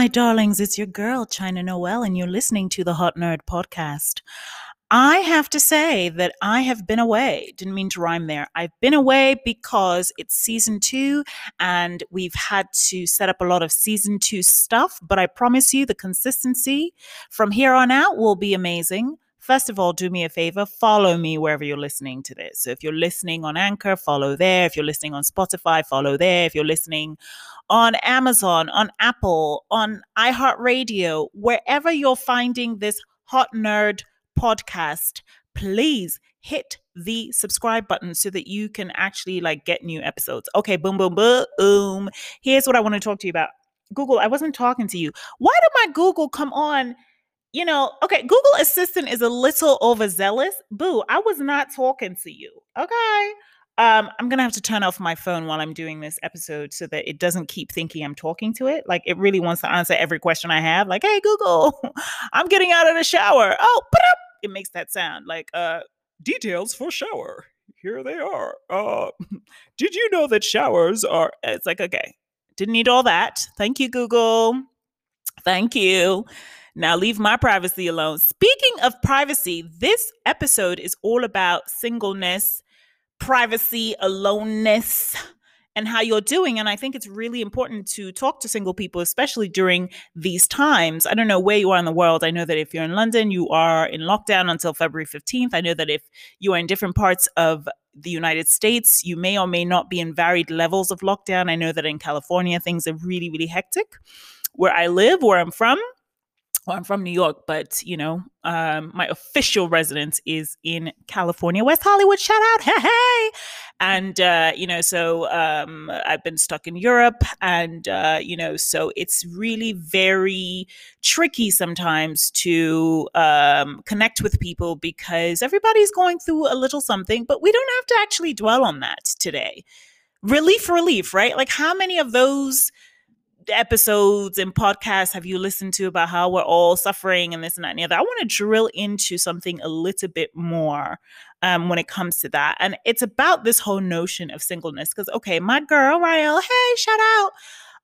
my darlings. It's your girl, China Noel, and you're listening to the Hot Nerd Podcast. I have to say that I have been away. Didn't mean to rhyme there. I've been away because it's season two and we've had to set up a lot of season two stuff. But I promise you, the consistency from here on out will be amazing. First of all, do me a favor, follow me wherever you're listening to this. So if you're listening on Anchor, follow there. If you're listening on Spotify, follow there. If you're listening on Amazon, on Apple, on iHeartRadio, wherever you're finding this hot nerd podcast, please hit the subscribe button so that you can actually like get new episodes. Okay, boom, boom, boom. Here's what I want to talk to you about. Google, I wasn't talking to you. Why did my Google come on? You know, okay, Google Assistant is a little overzealous. Boo, I was not talking to you. Okay. Um, I'm gonna have to turn off my phone while I'm doing this episode so that it doesn't keep thinking I'm talking to it. Like it really wants to answer every question I have. Like, hey Google, I'm getting out of the shower. Oh, it makes that sound. Like, uh, details for shower. Here they are. Uh, did you know that showers are? It's like okay, didn't need all that. Thank you, Google. Thank you. Now leave my privacy alone. Speaking of privacy, this episode is all about singleness privacy, aloneness, and how you're doing. And I think it's really important to talk to single people, especially during these times. I don't know where you are in the world. I know that if you're in London, you are in lockdown until February 15th. I know that if you are in different parts of the United States, you may or may not be in varied levels of lockdown. I know that in California, things are really, really hectic. Where I live, where I'm from, well, I'm from New York, but you know, um, my official residence is in California, West Hollywood. Shout out, hey, hey! And uh, you know, so um, I've been stuck in Europe, and uh, you know, so it's really very tricky sometimes to um, connect with people because everybody's going through a little something, but we don't have to actually dwell on that today. Relief, relief, right? Like, how many of those? Episodes and podcasts have you listened to about how we're all suffering and this and that and the other? I want to drill into something a little bit more um, when it comes to that. And it's about this whole notion of singleness. Because, okay, my girl, Rael, hey, shout out.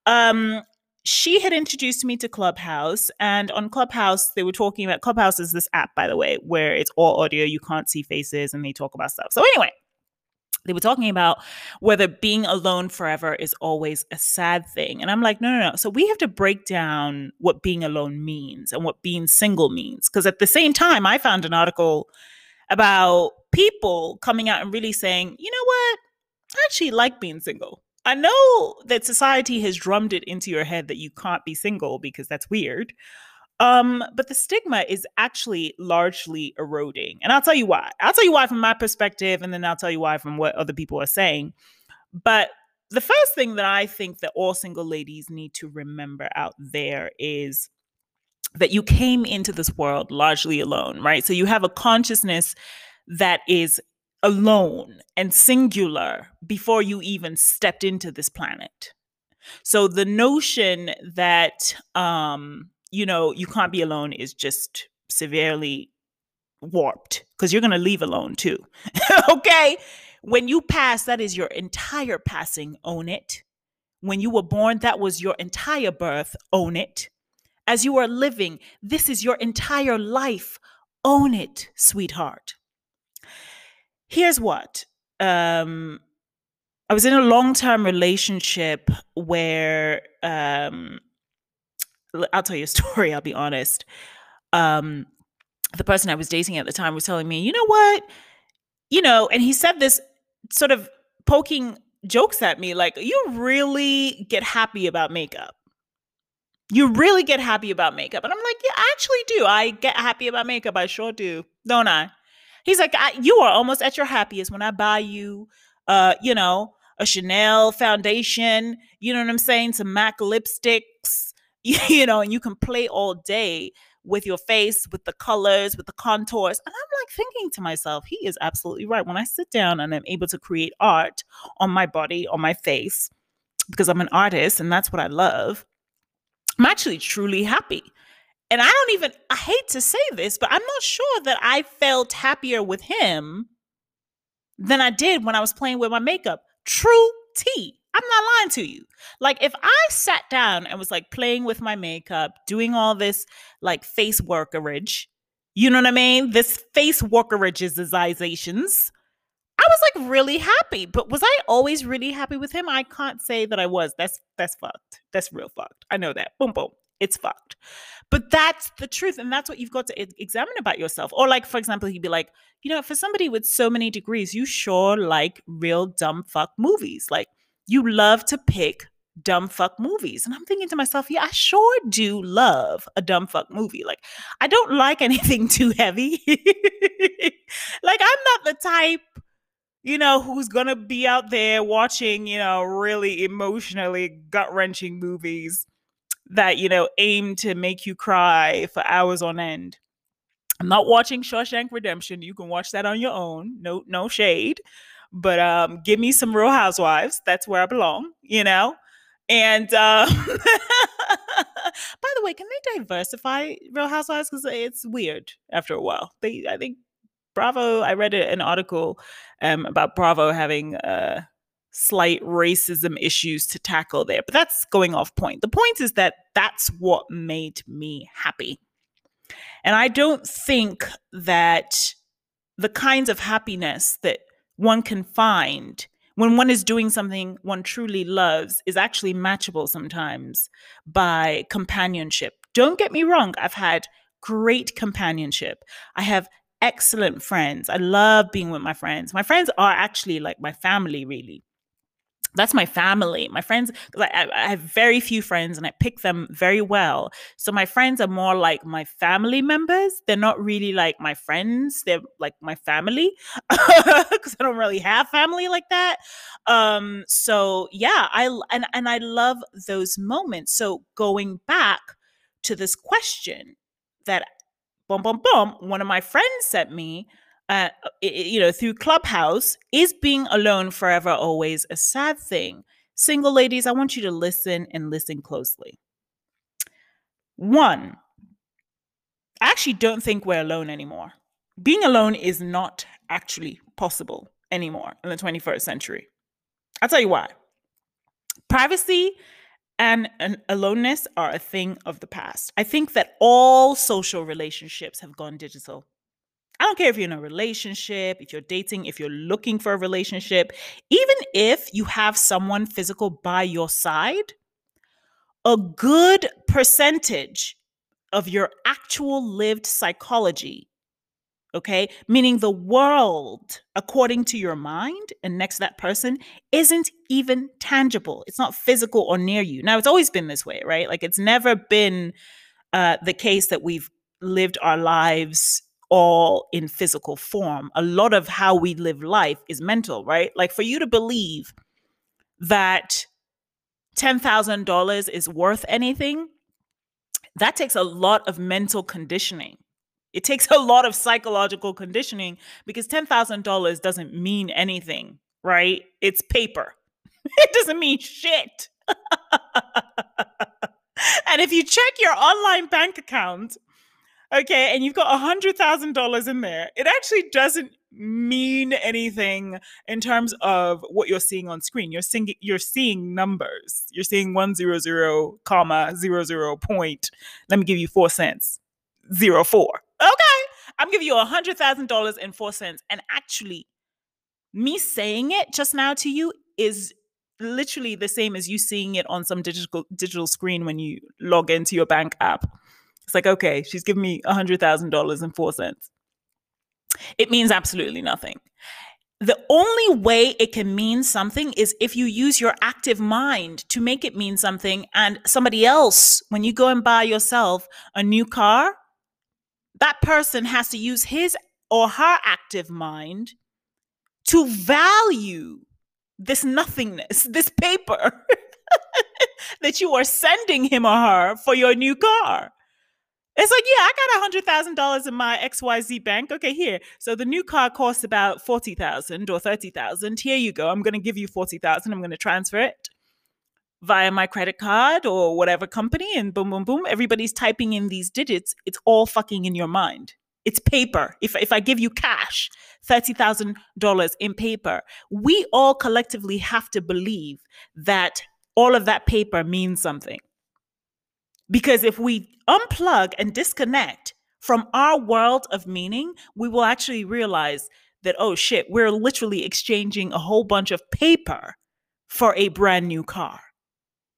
Um, she had introduced me to Clubhouse, and on Clubhouse, they were talking about Clubhouse is this app, by the way, where it's all audio, you can't see faces, and they talk about stuff. So, anyway, they were talking about whether being alone forever is always a sad thing. And I'm like, no, no, no. So we have to break down what being alone means and what being single means. Because at the same time, I found an article about people coming out and really saying, you know what? I actually like being single. I know that society has drummed it into your head that you can't be single because that's weird. Um, but the stigma is actually largely eroding. And I'll tell you why. I'll tell you why from my perspective, and then I'll tell you why from what other people are saying. But the first thing that I think that all single ladies need to remember out there is that you came into this world largely alone, right? So you have a consciousness that is alone and singular before you even stepped into this planet. So the notion that um you know, you can't be alone is just severely warped because you're going to leave alone too. okay? When you pass, that is your entire passing. Own it. When you were born, that was your entire birth. Own it. As you are living, this is your entire life. Own it, sweetheart. Here's what um, I was in a long term relationship where um, I'll tell you a story, I'll be honest. Um, the person I was dating at the time was telling me, you know what? You know, and he said this sort of poking jokes at me like, you really get happy about makeup. You really get happy about makeup. And I'm like, yeah, I actually do. I get happy about makeup. I sure do. Don't I? He's like, I, you are almost at your happiest when I buy you, uh, you know, a Chanel foundation, you know what I'm saying? Some MAC lipsticks, you know, and you can play all day with your face, with the colors, with the contours. And I'm like thinking to myself, he is absolutely right. When I sit down and I'm able to create art on my body, on my face, because I'm an artist and that's what I love, I'm actually truly happy. And I don't even, I hate to say this, but I'm not sure that I felt happier with him than I did when I was playing with my makeup. True tea. I'm not lying to you. Like if I sat down and was like playing with my makeup, doing all this like face workerage, you know what I mean? This face workerage'izations. I was like really happy, but was I always really happy with him? I can't say that I was. That's that's fucked. That's real fucked. I know that. Boom boom. It's fucked. But that's the truth and that's what you've got to examine about yourself. Or like for example, he'd be like, "You know, for somebody with so many degrees, you sure like real dumb fuck movies. Like you love to pick dumb fuck movies. And I'm thinking to myself, yeah, I sure do love a dumb fuck movie. Like, I don't like anything too heavy. like, I'm not the type, you know, who's going to be out there watching, you know, really emotionally gut wrenching movies that, you know, aim to make you cry for hours on end. I'm not watching Shawshank Redemption. You can watch that on your own. No, no shade. But um, give me some Real Housewives. That's where I belong, you know? And uh, by the way, can they diversify Real Housewives? Because it's weird after a while. They, I think, Bravo. I read an article um, about Bravo having uh, slight racism issues to tackle there, but that's going off point. The point is that that's what made me happy, and I don't think that the kinds of happiness that one can find when one is doing something one truly loves is actually matchable sometimes by companionship. Don't get me wrong, I've had great companionship. I have excellent friends. I love being with my friends. My friends are actually like my family, really that's my family my friends I, I, have very few friends and i pick them very well. So my friends are more like my family members. They're not really like my friends they're like my family because i don't really have family like that. Um so yeah i and, and i love those moments. So going back to this question that boom boom boom one of my friends sent me uh, you know, through Clubhouse, is being alone forever always a sad thing? Single ladies, I want you to listen and listen closely. One, I actually don't think we're alone anymore. Being alone is not actually possible anymore in the 21st century. I'll tell you why. Privacy and, and aloneness are a thing of the past. I think that all social relationships have gone digital. Don't care if you're in a relationship, if you're dating, if you're looking for a relationship, even if you have someone physical by your side, a good percentage of your actual lived psychology, okay, meaning the world according to your mind and next to that person, isn't even tangible. It's not physical or near you. Now, it's always been this way, right? Like it's never been uh, the case that we've lived our lives all in physical form. A lot of how we live life is mental, right? Like for you to believe that $10,000 is worth anything, that takes a lot of mental conditioning. It takes a lot of psychological conditioning because $10,000 doesn't mean anything, right? It's paper. It doesn't mean shit. and if you check your online bank account, okay, and you've got a hundred thousand dollars in there, it actually doesn't mean anything in terms of what you're seeing on screen. You're seeing you're seeing numbers. You're seeing one zero zero comma zero zero point. Let me give you four cents. Zero four. Okay. I'm giving you a hundred thousand dollars and four cents. And actually, me saying it just now to you is literally the same as you seeing it on some digital digital screen when you log into your bank app. It's like, okay, she's giving me $100,000 and four cents. It means absolutely nothing. The only way it can mean something is if you use your active mind to make it mean something. And somebody else, when you go and buy yourself a new car, that person has to use his or her active mind to value this nothingness, this paper that you are sending him or her for your new car. It's like, yeah, I got a hundred thousand dollars in my XYZ bank. Okay, here. So the new car costs about forty thousand or thirty thousand. Here you go. I'm gonna give you forty thousand. I'm gonna transfer it via my credit card or whatever company, and boom, boom, boom. Everybody's typing in these digits. It's all fucking in your mind. It's paper. If, if I give you cash, $30,000 in paper, we all collectively have to believe that all of that paper means something. Because if we unplug and disconnect from our world of meaning, we will actually realize that, oh shit, we're literally exchanging a whole bunch of paper for a brand new car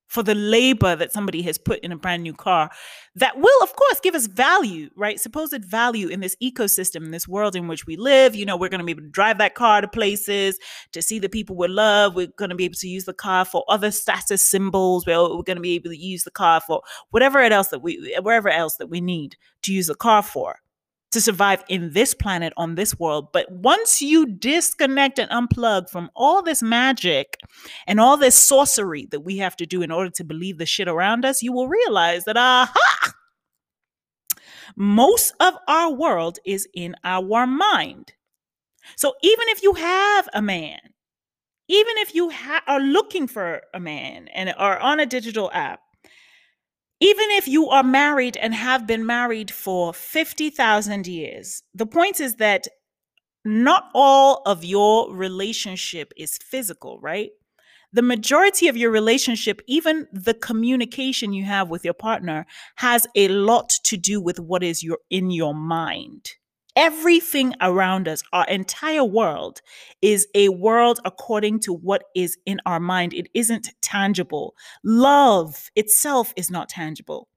for the labor that somebody has put in a brand new car that will of course give us value right? Supposed value in this ecosystem in this world in which we live. You know we're going to be able to drive that car to places to see the people we love we're going to be able to use the car for other status symbols. We're, we're going to be able to use the car for whatever else that we wherever else that we need to use the car for to survive in this planet on this world. But once you disconnect and unplug from all this magic and all this sorcery that we have to do in order to believe the shit around us, you will realize that, aha, most of our world is in our mind. So even if you have a man, even if you ha- are looking for a man and are on a digital app, even if you are married and have been married for 50,000 years, the point is that not all of your relationship is physical, right? The majority of your relationship, even the communication you have with your partner, has a lot to do with what is your in your mind everything around us, our entire world, is a world according to what is in our mind. It isn't tangible. Love itself is not tangible.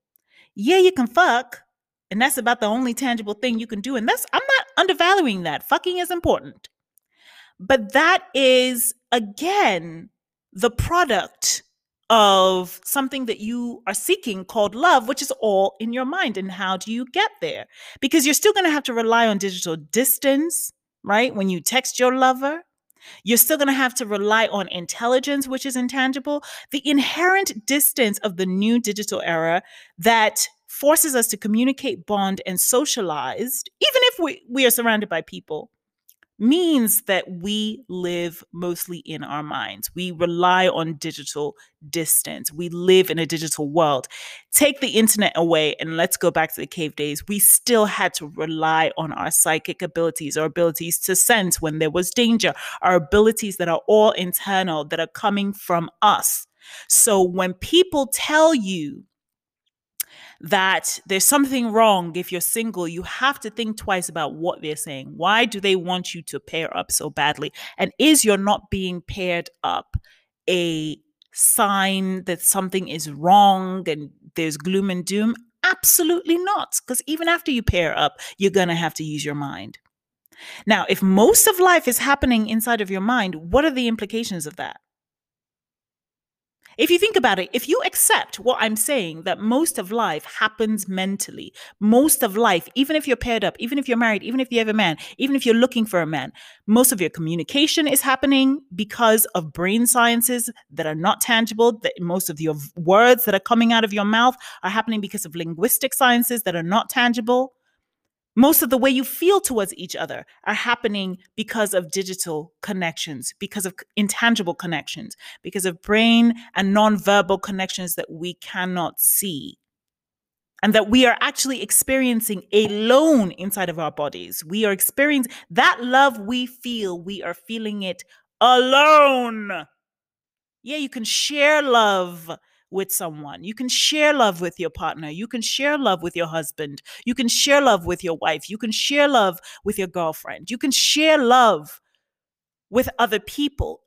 Yeah, you can fuck, and that's about the only tangible thing you can do. And that's, I'm not undervaluing that. Fucking is important. But that is, again, the product of something that you are seeking called love, which is all in your mind. And how do you get there? Because you're still going to have to rely on digital distance, right? When you text your lover, you're still going to have to rely on intelligence, which is intangible. The inherent distance of the new digital era that forces us to communicate, bond, and socialize, even if we, we are surrounded by people, means that we live mostly in our minds. We rely on digital distance. We live in a digital world. Take the internet away and let's go back to the cave days. We still had to rely on our psychic abilities, our abilities to sense when there was danger, our abilities that are all internal, that are coming from us. So when people tell you that there's something wrong if you're single, you have to think twice about what they're saying. Why do they want you to pair up so badly? And is you're not being paired up a sign that something is wrong and there's gloom and doom? Absolutely not. Because even after you pair up, you're going to have to use your mind. Now, if most of life is happening inside of your mind, what are the implications of that? If you think about it, if you accept what I'm saying, that most of life happens mentally, most of life, even if you're paired up, even if you're married, even if you have a man, even if you're looking for a man, most of your communication is happening because of brain sciences that are not tangible. That most of your words that are coming out of your mouth are happening because of linguistic sciences that are not tangible. Most of the way you feel towards each other are happening because of digital connections, because of intangible connections, because of brain and nonverbal connections that we cannot see. And that we are actually experiencing alone inside of our bodies. We are experiencing that love we feel, we are feeling it alone. Yeah, you can share love with someone. You can share love with your partner. You can share love with your husband. You can share love with your wife. You can share love with your girlfriend. You can share love with other people.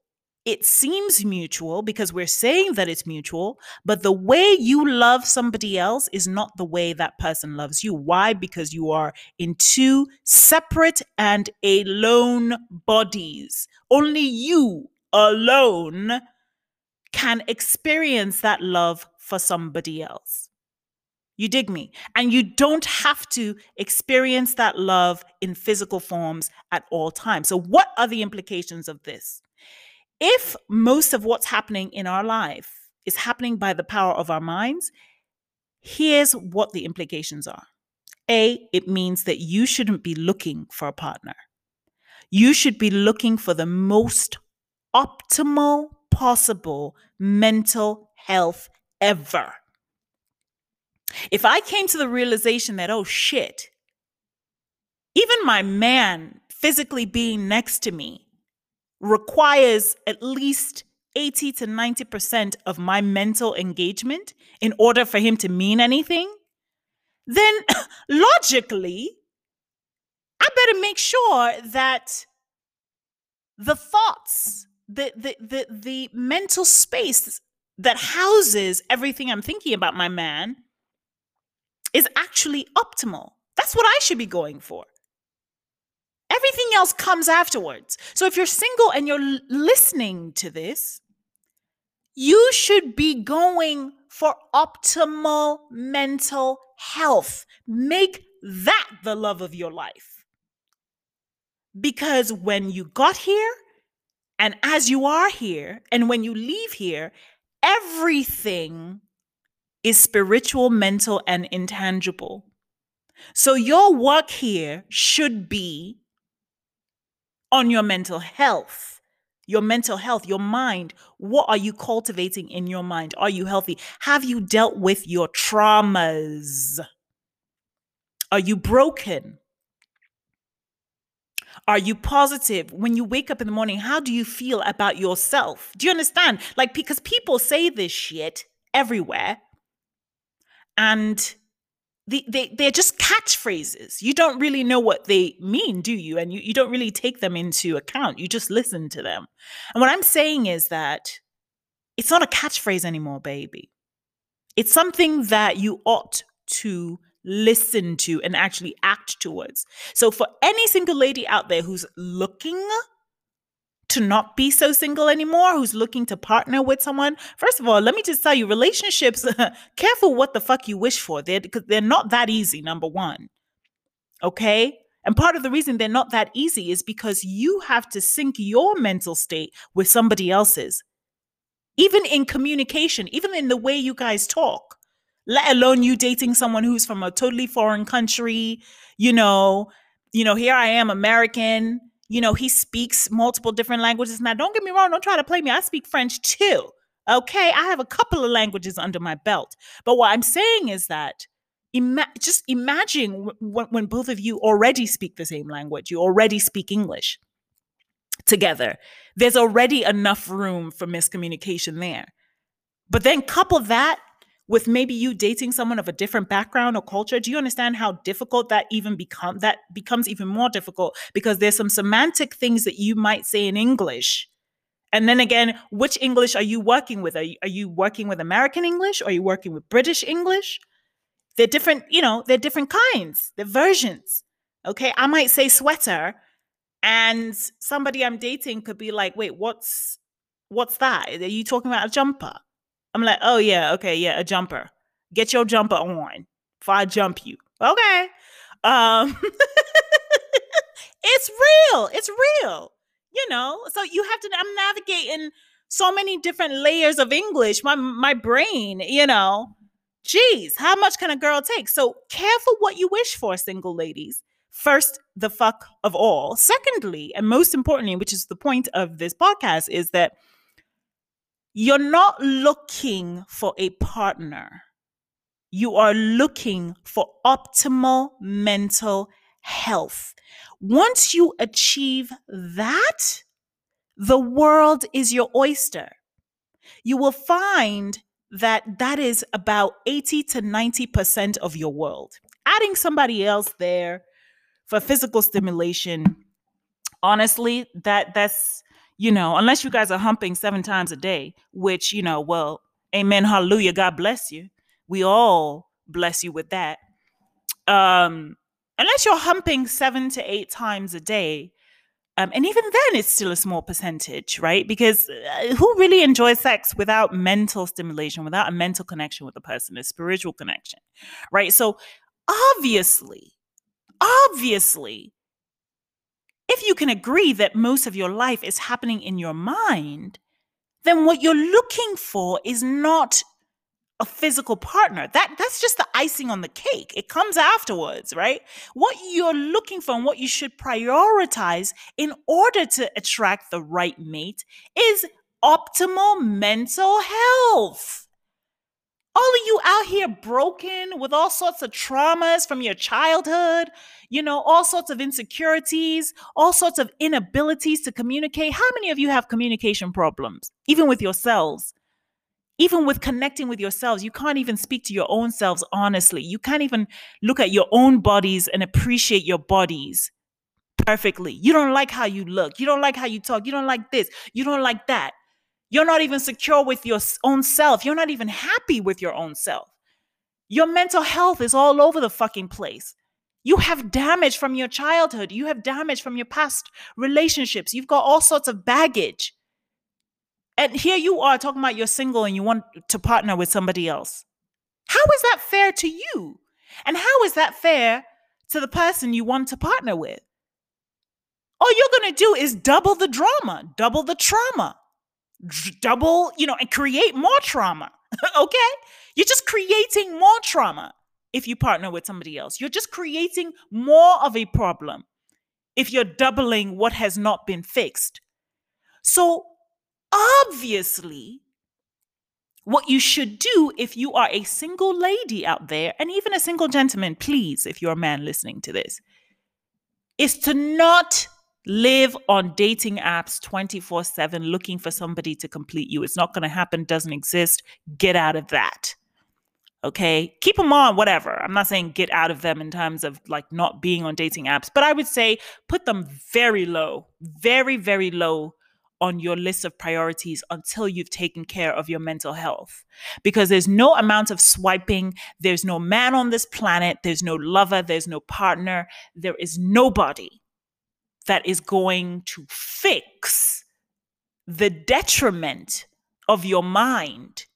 It seems mutual because we're saying that it's mutual, but the way you love somebody else is not the way that person loves you. Why? Because you are in two separate and alone bodies. Only you alone can experience that love for somebody else. You dig me? And you don't have to experience that love in physical forms at all times. So, what are the implications of this? If most of what's happening in our life is happening by the power of our minds, here's what the implications are. A, it means that you shouldn't be looking for a partner. You should be looking for the most optimal possible mental health ever. If I came to the realization that, oh shit, even my man physically being next to me requires at least 80 to 90% of my mental engagement in order for him to mean anything, then logically, I better make sure that the thoughts, the, the, the, the mental space that houses everything I'm thinking about my man is actually optimal. That's what I should be going for. Everything else comes afterwards. So if you're single and you're listening to this, you should be going for optimal mental health. Make that the love of your life. Because when you got here, and as you are here, and when you leave here, everything is spiritual, mental, and intangible. So your work here should be on your mental health. Your mental health, your mind. What are you cultivating in your mind? Are you healthy? Have you dealt with your traumas? Are you broken? Are you positive? When you wake up in the morning, how do you feel about yourself? Do you understand? Like, because people say this shit everywhere. And the, they, they're just catchphrases. You don't really know what they mean, do you? And you, you don't really take them into account. You just listen to them. And what I'm saying is that it's not a catchphrase anymore, baby. It's something that you ought to listen to and actually act towards. So, for any single lady out there who's looking to not be so single anymore, who's looking to partner with someone, first of all, let me just tell you, relationships, careful what the fuck you wish for. They're because they're not that easy, number one. Okay? And part of the reason they're not that easy is because you have to sync your mental state with somebody else's. Even in communication, even in the way you guys talk, let alone you dating someone who's from a totally foreign country, you know, you know, here I am American, you know, he speaks multiple different languages. Now, don't get me wrong, don't try to play me. I speak French too. Okay, I have a couple of languages under my belt. But what I'm saying is that ima- just imagine w- when both of you already speak the same language, you already speak English together. There's already enough room for miscommunication there. But then couple that with maybe you dating someone of a different background or culture do you understand how difficult that even become that becomes even more difficult? Because there's some semantic things that you might say in english. And then again which english are you working with? Are you, are you working with american english? Or are you working with british english? They're different you know they're different kinds they're versions. Okay i might say sweater and somebody i'm dating could be like wait what's what's that? Are you talking about a jumper I'm like, oh yeah, okay, yeah, a jumper. Get your jumper on before I jump you. Okay. Um it's real. It's real. You know, so you have to I'm navigating so many different layers of English. My my brain, you know. Jeez, how much can a girl take? So careful what you wish for, single ladies. First, the fuck of all. Secondly, and most importantly, which is the point of this podcast, is that you're not looking for a partner. You are looking for optimal mental health. Once you achieve that, the world is your oyster. You will find that that is about 80 to 90% of your world. Adding somebody else there for physical stimulation, honestly, that that's you know, unless you guys are humping seven times a day, which, you know, well, amen, hallelujah, God bless you. We all bless you with that. Um, unless you're humping seven to eight times a day, um, and even then, it's still a small percentage, right? Because uh, who really enjoys sex without mental stimulation, without a mental connection with a person, a spiritual connection, right? So, obviously, obviously, if you can agree that most of your life is happening in your mind, then what you're looking for is not a physical partner. That that's just the icing on the cake. It comes afterwards, right? What you're looking for and what you should prioritize in order to attract the right mate is optimal mental health. All of you out here broken with all sorts of traumas from your childhood, you know, all sorts of insecurities, all sorts of inabilities to communicate. How many of you have communication problems, even with yourselves? Even with connecting with yourselves, you can't even speak to your own selves honestly. You can't even look at your own bodies and appreciate your bodies perfectly. You don't like how you look. You don't like how you talk. You don't like this. You don't like that. You're not even secure with your own self. You're not even happy with your own self. Your mental health is all over the fucking place. You have damage from your childhood. You have damage from your past relationships. You've got all sorts of baggage. And here you are talking about you're single and you want to partner with somebody else. How is that fair to you? And how is that fair to the person you want to partner with? All you're going to do is double the drama, double the trauma double, you know, and create more trauma. okay? You're just creating more trauma if you partner with somebody else. You're just creating more of a problem if you're doubling what has not been fixed. So, obviously, what you should do if you are a single lady out there, and even a single gentleman, please, if you're a man listening to this, is to not live on dating apps 24 7 looking for somebody to complete you. It's not going to happen, doesn't exist. Get out of that. Okay. Keep them on, whatever. I'm not saying get out of them in terms of like not being on dating apps, but I would say put them very low, very, very low on your list of priorities until you've taken care of your mental health. Because there's no amount of swiping, there's no man on this planet, there's no lover, there's no partner, there is nobody that is going to fix the detriment of your mind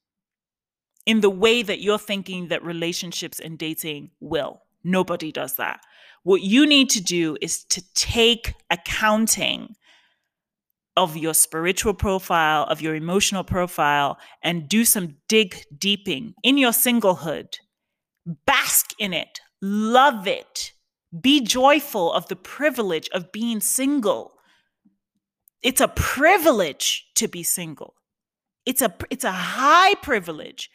in the way that you're thinking that relationships and dating will. Nobody does that. What you need to do is to take accounting of your spiritual profile, of your emotional profile, and do some dig deeping in your singlehood. Bask in it, love it, be joyful of the privilege of being single. It's a privilege to be single. It's a it's a high privilege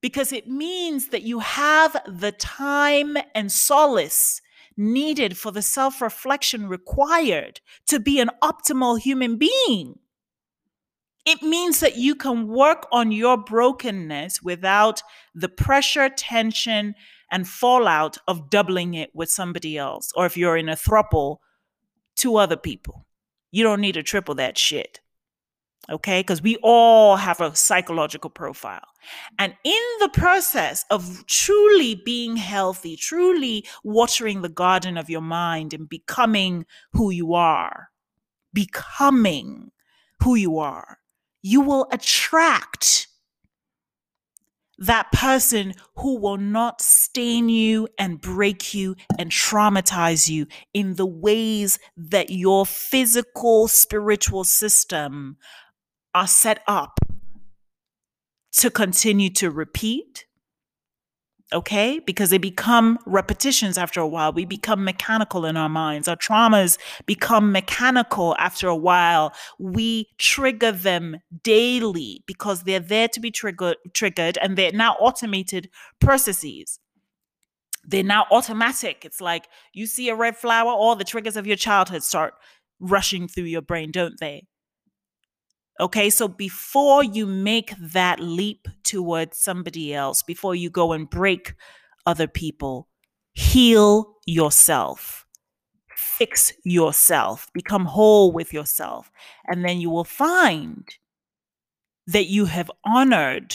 because it means that you have the time and solace needed for the self-reflection required to be an optimal human being. It means that you can work on your brokenness without the pressure, tension, and fallout of doubling it with somebody else. Or if you're in a thruple, two other people. You don't need to triple that shit. Okay? Because we all have a psychological profile. And in the process of truly being healthy, truly watering the garden of your mind and becoming who you are, becoming who you are, you will attract that person who will not stain you and break you and traumatize you in the ways that your physical spiritual system are set up to continue to repeat okay? Because they become repetitions after a while. We become mechanical in our minds. Our traumas become mechanical after a while. We trigger them daily because they're there to be triggered, triggered and they're now automated processes. They're now automatic. It's like you see a red flower, all the triggers of your childhood start rushing through your brain, don't they? Okay, so before you make that leap towards somebody else, before you go and break other people, heal yourself, fix yourself, become whole with yourself. And then you will find that you have honored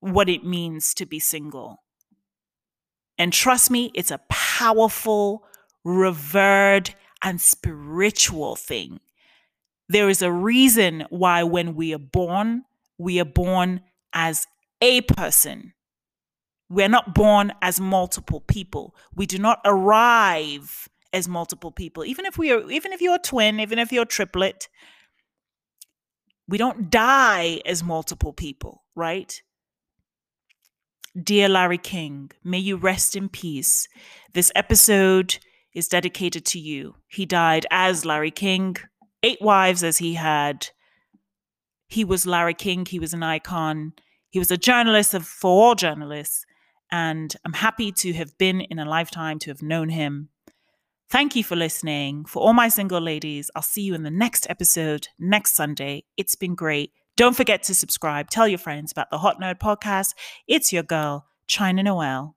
what it means to be single. And trust me, it's a powerful, revered, and spiritual thing. There is a reason why when we are born, we are born as a person. We're not born as multiple people. We do not arrive as multiple people. Even if we are even if you're a twin, even if you're a triplet, we don't die as multiple people, right? Dear Larry King, may you rest in peace. This episode is dedicated to you. He died as Larry King eight wives as he had. He was Larry King. He was an icon. He was a journalist of, for all journalists. And I'm happy to have been in a lifetime to have known him. Thank you for listening. For all my single ladies, I'll see you in the next episode next Sunday. It's been great. Don't forget to subscribe. Tell your friends about the Hot Nerd podcast. It's your girl, China Noel.